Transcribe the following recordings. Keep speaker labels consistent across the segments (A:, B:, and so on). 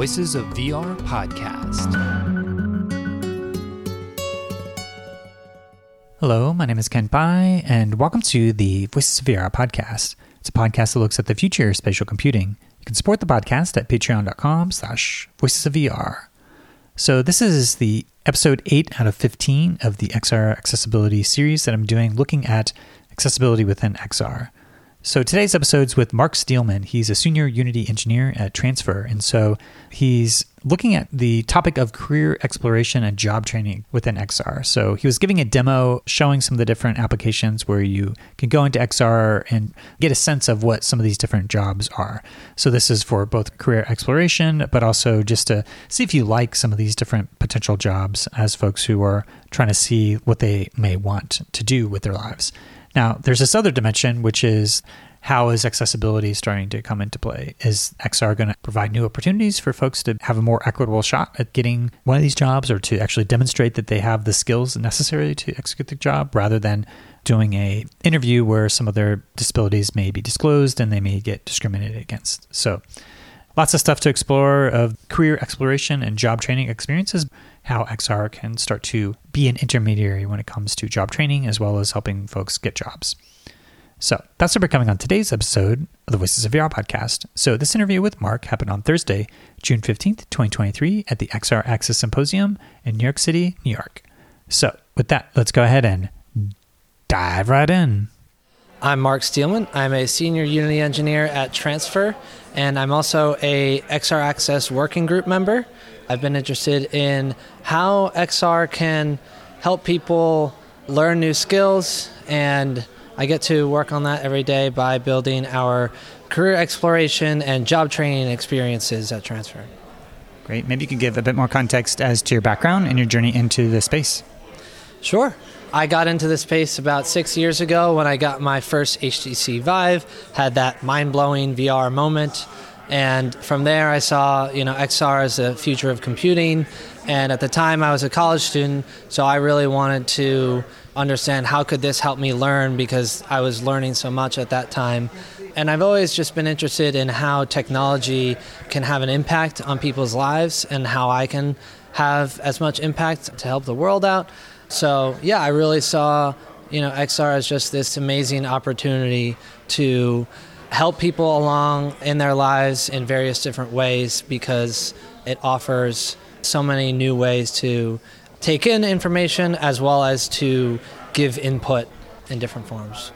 A: Voices of VR podcast.
B: Hello, my name is Kent Bye, and welcome to the Voices of VR podcast. It's a podcast that looks at the future of spatial computing. You can support the podcast at patreon.com slash voices of VR. So this is the episode 8 out of 15 of the XR accessibility series that I'm doing looking at accessibility within XR. So today's episode's with Mark Steelman. He's a senior Unity engineer at Transfr. And so he's looking at the topic of career exploration and job training within XR. So he was giving a demo showing some of the different applications where you can go into XR and get a sense of what some of these different jobs are. So this is for both career exploration, but also just to see if you like some of these different potential jobs as folks who are trying to see what they may want to do with their lives. Now, there's this other dimension, which is how is accessibility starting to come into play? Is XR going to provide new opportunities for folks to have a more equitable shot at getting one of these jobs or to actually demonstrate that they have the skills necessary to execute the job rather than doing a interview where some of their disabilities may be disclosed and they may get discriminated against. So, lots of stuff to explore of career exploration and job training experiences how XR can start to be an intermediary when it comes to job training as well as helping folks get jobs. So that's what we're coming on today's episode of the Voices of VR podcast. So this interview with Mark happened on Thursday, June 15th, 2023 at the XR Access Symposium in New York City, New York. So with that, let's go ahead and dive right in.
C: I'm Mark Steelman. I'm a senior Unity engineer at Transfr, and I'm also a XR Access working group member. I've been interested in how XR can help people learn new skills, and I get to work on that every day by building our career exploration and job training experiences at Transfr.
B: Great. Maybe you could give a bit more context as to your background and your journey into the space.
C: Sure. I got into this space about six years ago when I got my first HTC Vive, had that mind blowing VR moment. And from there, I saw you know XR as the future of computing. And at the time, I was a college student, so I really wanted to understand how could this help me learn because I was learning so much at that time. And I've always just been interested in how technology can have an impact on people's lives and how I can have as much impact to help the world out. So yeah, I really saw you know XR as just this amazing opportunity to help people along in their lives in various different ways because it offers so many new ways to take in information as well as to give input in different forms.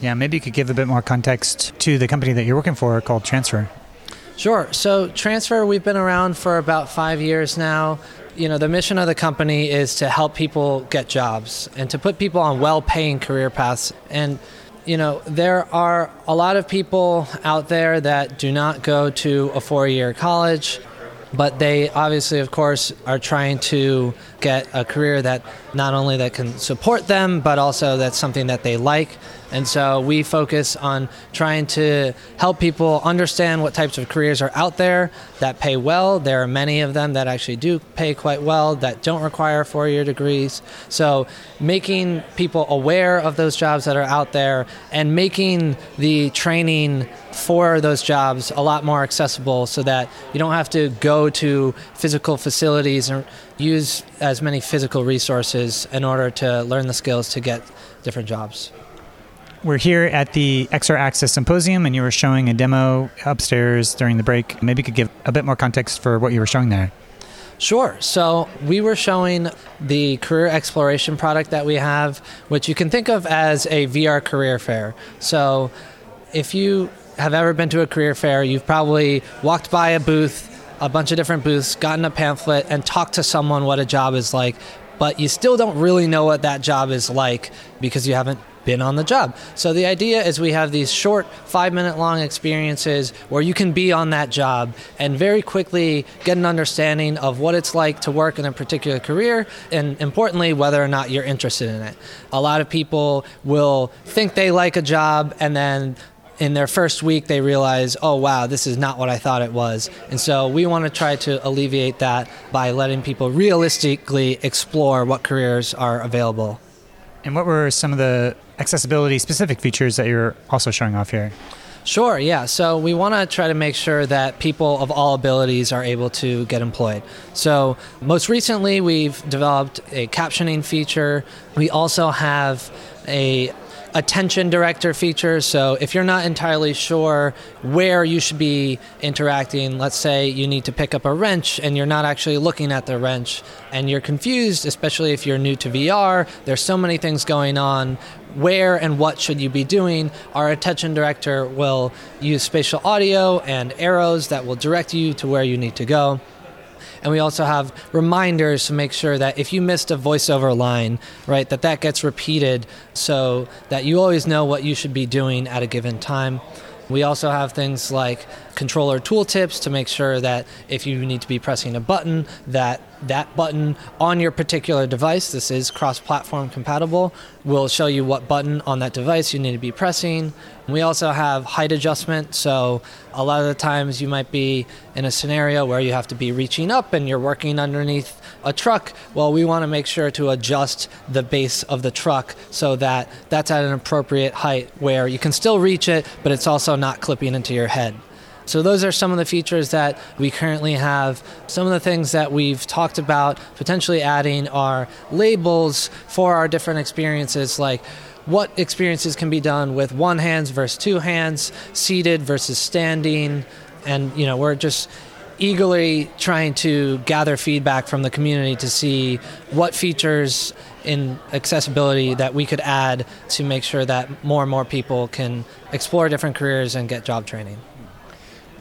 B: Yeah, maybe you could give a bit more context to the company that you're working for called Transfr.
C: Sure. So, Transfr, we've been around for about five years now. You know, the mission of the company is to help people get jobs and to put people on well paying career paths. And you know, there are a lot of people out there that do not go to a four year college, but they obviously, of course, are trying to get a career that not only that can support them, but also that's something that they like. And so we focus on trying to help people understand what types of careers are out there that pay well. There are many of them that actually do pay quite well that don't require four year degrees. So making people aware of those jobs that are out there and making the training for those jobs a lot more accessible so that you don't have to go to physical facilities or use as many physical resources in order to learn the skills to get different jobs.
B: We're here at the XR Access Symposium, and you were showing a demo upstairs during the break. Maybe you could give a bit more context for what you were showing there.
C: Sure. So we were showing the career exploration product that we have, which you can think of as a VR career fair. So if you have ever been to a career fair, you've probably walked by a booth, a bunch of different booths, gotten a pamphlet, and talked to someone what a job is like, but you still don't really know what that job is like because you haven't been on the job. So the idea is we have these short, five minute long experiences where you can be on that job and very quickly get an understanding of what it's like to work in a particular career and importantly, whether or not you're interested in it. A lot of people will think they like a job and then in their first week they realize, oh wow, this is not what I thought it was. And so we want to try to alleviate that by letting people realistically explore what careers are available.
B: And what were some of the accessibility specific features that you're also showing off here?
C: Sure, yeah. So we want to try to make sure that people of all abilities are able to get employed. So most recently, we've developed a captioning feature. We also have a attention director feature. So if you're not entirely sure where you should be interacting, let's say you need to pick up a wrench and you're not actually looking at the wrench and you're confused, especially if you're new to VR, there's so many things going on. Where and what should you be doing? Our attention director will use spatial audio and arrows that will direct you to where you need to go. And we also have reminders to make sure that if you missed a voiceover line, right, that that gets repeated so that you always know what you should be doing at a given time. We also have things like controller tooltips to make sure that if you need to be pressing a button, that that button on your particular device, this is cross-platform compatible, will show you what button on that device you need to be pressing. We also have height adjustment, so a lot of the times you might be in a scenario where you have to be reaching up and you're working underneath a truck. Well, we want to make sure to adjust the base of the truck so that that's at an appropriate height where you can still reach it, but it's also not clipping into your head. So, those are some of the features that we currently have. Some of the things that we've talked about potentially adding are labels for our different experiences, like what experiences can be done with one hands versus two hands, seated versus standing. And, you know, we're just eagerly trying to gather feedback from the community to see what features in accessibility that we could add to make sure that more and more people can explore different careers and get job training.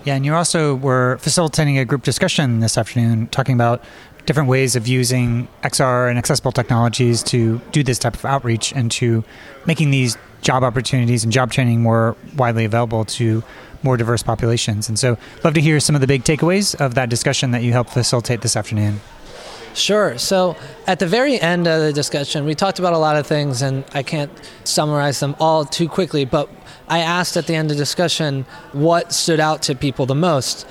B: Yeah, and you also were facilitating a group discussion this afternoon talking about different ways of using XR and accessible technologies to do this type of outreach and to making these job opportunities and job training more widely available to more diverse populations. And so, love to hear some of the big takeaways of that discussion that you helped facilitate this afternoon.
C: Sure. So at the very end of the discussion, we talked about a lot of things, and I can't summarize them all too quickly, but I asked at the end of discussion what stood out to people the most.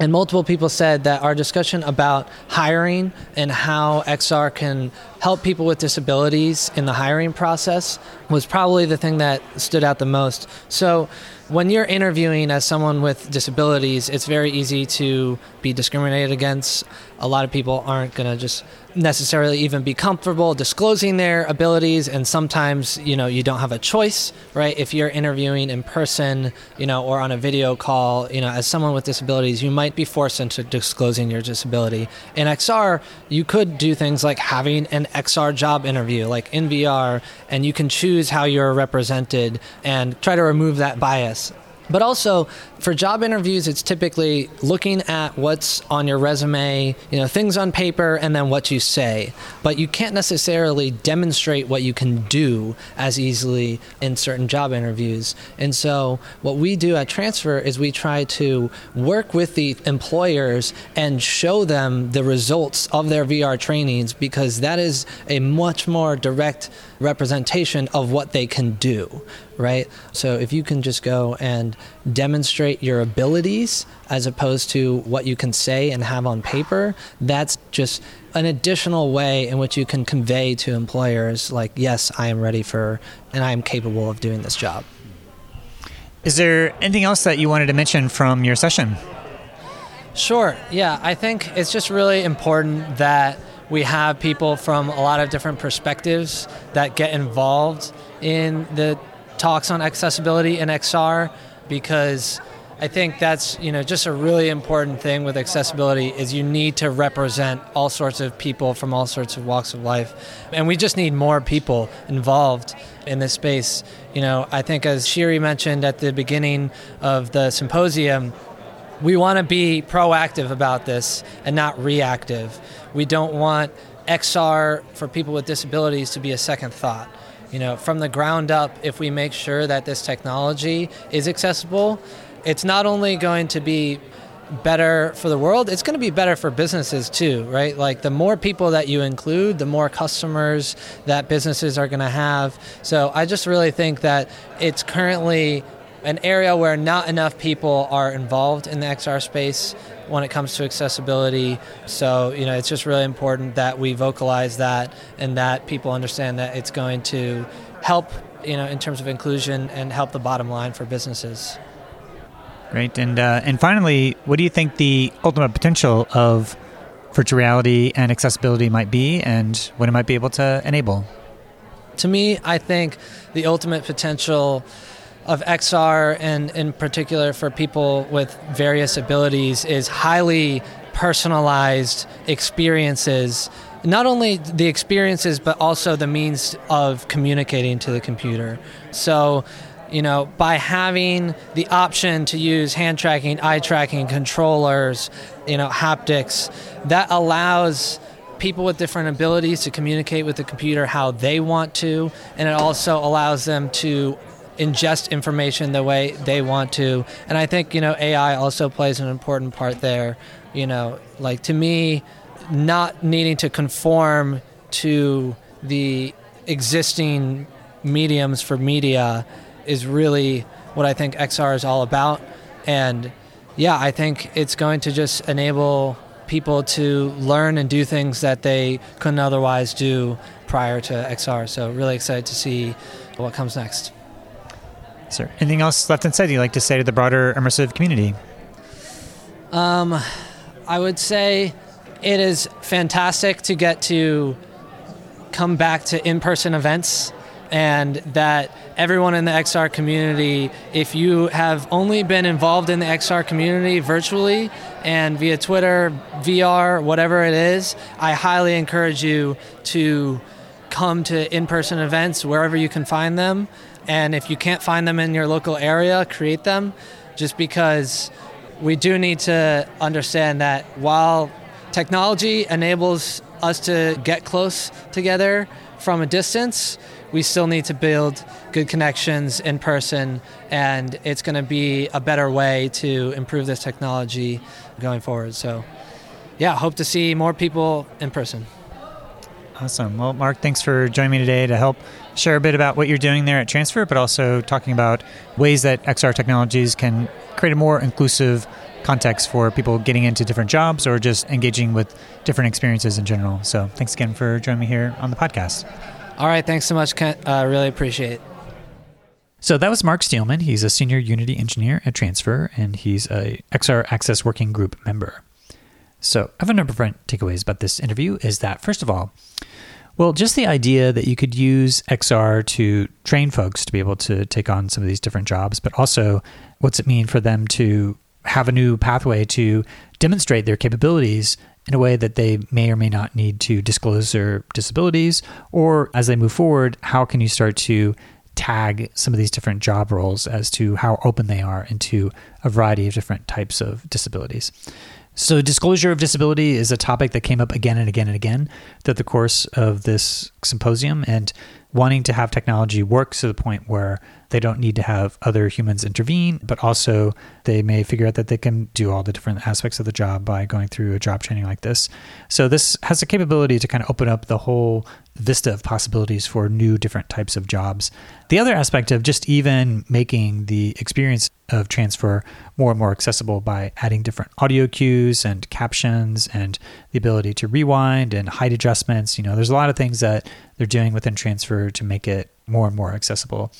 C: And multiple people said that our discussion about hiring and how XR can help people with disabilities in the hiring process was probably the thing that stood out the most. So, when you're interviewing as someone with disabilities, it's very easy to be discriminated against. A lot of people aren't going to just necessarily even be comfortable disclosing their abilities and sometimes you know you don't have a choice right? If you're interviewing in person you know or on a video call you know as someone with disabilities you might be forced into disclosing your disability. In xr you could do things like having an xr job interview like in vr and you can choose how you're represented and try to remove that bias but also for job interviews, it's typically looking at what's on your resume, you know, things on paper, and then what you say. But you can't necessarily demonstrate what you can do as easily in certain job interviews. And so, what we do at Transfr is we try to work with the employers and show them the results of their VR trainings because that is a much more direct representation of what they can do, right? So if you can just go and demonstrate your abilities as opposed to what you can say and have on paper, that's just an additional way in which you can convey to employers, like, yes, I am ready for and I am capable of doing this job.
B: Is there anything else that you wanted to mention from your session?
C: Sure. Yeah, I think it's just really important that we have people from a lot of different perspectives that get involved in the talks on accessibility in XR because I think that's you know just a really important thing with accessibility is you need to represent all sorts of people from all sorts of walks of life, and we just need more people involved in this space. You know, I think as Shiri mentioned at the beginning of the symposium, we want to be proactive about this and not reactive. We don't want XR for people with disabilities to be a second thought. You know, from the ground up, if we make sure that this technology is accessible, it's not only going to be better for the world, it's going to be better for businesses too, right? Like the more people that you include, the more customers that businesses are going to have. So I just really think that it's currently an area where not enough people are involved in the XR space when it comes to accessibility. So, you know, it's just really important that we vocalize that and that people understand that it's going to help, you know, in terms of inclusion and help the bottom line for businesses.
B: Great. And uh, and finally, what do you think the ultimate potential of virtual reality and accessibility might be, and what it might be able to enable?
C: To me, I think the ultimate potential of XR, and in particular for people with various abilities, is highly personalized experiences. Not only the experiences, but also the means of communicating to the computer. So, you know, by having the option to use hand tracking, eye tracking, controllers, you know, haptics, that allows people with different abilities to communicate with the computer how they want to, and it also allows them to ingest information the way they want to. And I think, you know, AI also plays an important part there. You know, like to me, not needing to conform to the existing mediums for media is really what I think XR is all about. And yeah, I think it's going to just enable people to learn and do things that they couldn't otherwise do prior to XR. So really excited to see what comes next.
B: Anything else left unsaid you'd like to say to the broader immersive community?
C: Um, I would say it is fantastic to get to come back to in-person events and that everyone in the XR community, if you have only been involved in the XR community virtually and via Twitter, VR, whatever it is, I highly encourage you to come to in person events wherever you can find them. And if you can't find them in your local area, create them just because we do need to understand that while technology enables us to get close together from a distance, we still need to build good connections in person, and it's going to be a better way to improve this technology going forward. So, yeah, hope to see more people in person.
B: Awesome. Well, Mark, thanks for joining me today to help share a bit about what you're doing there at Transfr, but also talking about ways that XR technologies can create a more inclusive context for people getting into different jobs or just engaging with different experiences in general. So, thanks again for joining me here on the podcast.
C: All right. Thanks so much, Kent. I uh, really appreciate it.
B: So that was Mark Steelman. He's a senior Unity engineer at Transfr, and he's a XR Access Working Group member. So I have a number of different takeaways about this interview. Is that first of all, well, just the idea that you could use XR to train folks to be able to take on some of these different jobs, but also what's it mean for them to have a new pathway to demonstrate their capabilities in a way that they may or may not need to disclose their disabilities, or as they move forward, how can you start to tag some of these different job roles as to how open they are into a variety of different types of disabilities. So, disclosure of disability is a topic that came up again and again and again throughout the course of this symposium. And wanting to have technology work to the point where they don't need to have other humans intervene, but also they may figure out that they can do all the different aspects of the job by going through a job training like this. So, this has the capability to kind of open up the whole vista of possibilities for new different types of jobs. The other aspect of just even making the experience of Transfr more and more accessible by adding different audio cues and captions and the ability to rewind and height adjustments. You know, there's a lot of things that they're doing within Transfr to make it more and more accessible.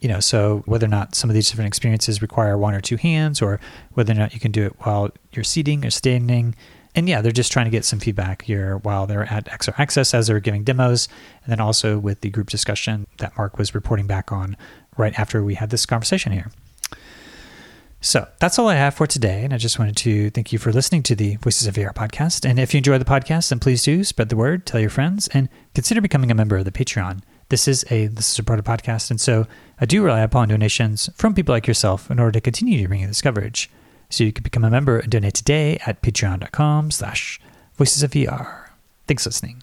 B: You know, so whether or not some of these different experiences require one or two hands or whether or not you can do it while you're seating or standing, and yeah, they're just trying to get some feedback here while they're at XR Access as they're giving demos, and then also with the group discussion that Mark was reporting back on right after we had this conversation here. So that's all I have for today. And I just wanted to thank you for listening to the Voices of VR podcast. And if you enjoy the podcast, then please do spread the word, tell your friends, and consider becoming a member of the Patreon. This is a this is a of podcast, and so I do rely upon donations from people like yourself in order to continue to bring you this coverage. So you can become a member and donate today at patreon.com slash voices of VR. Thanks for listening.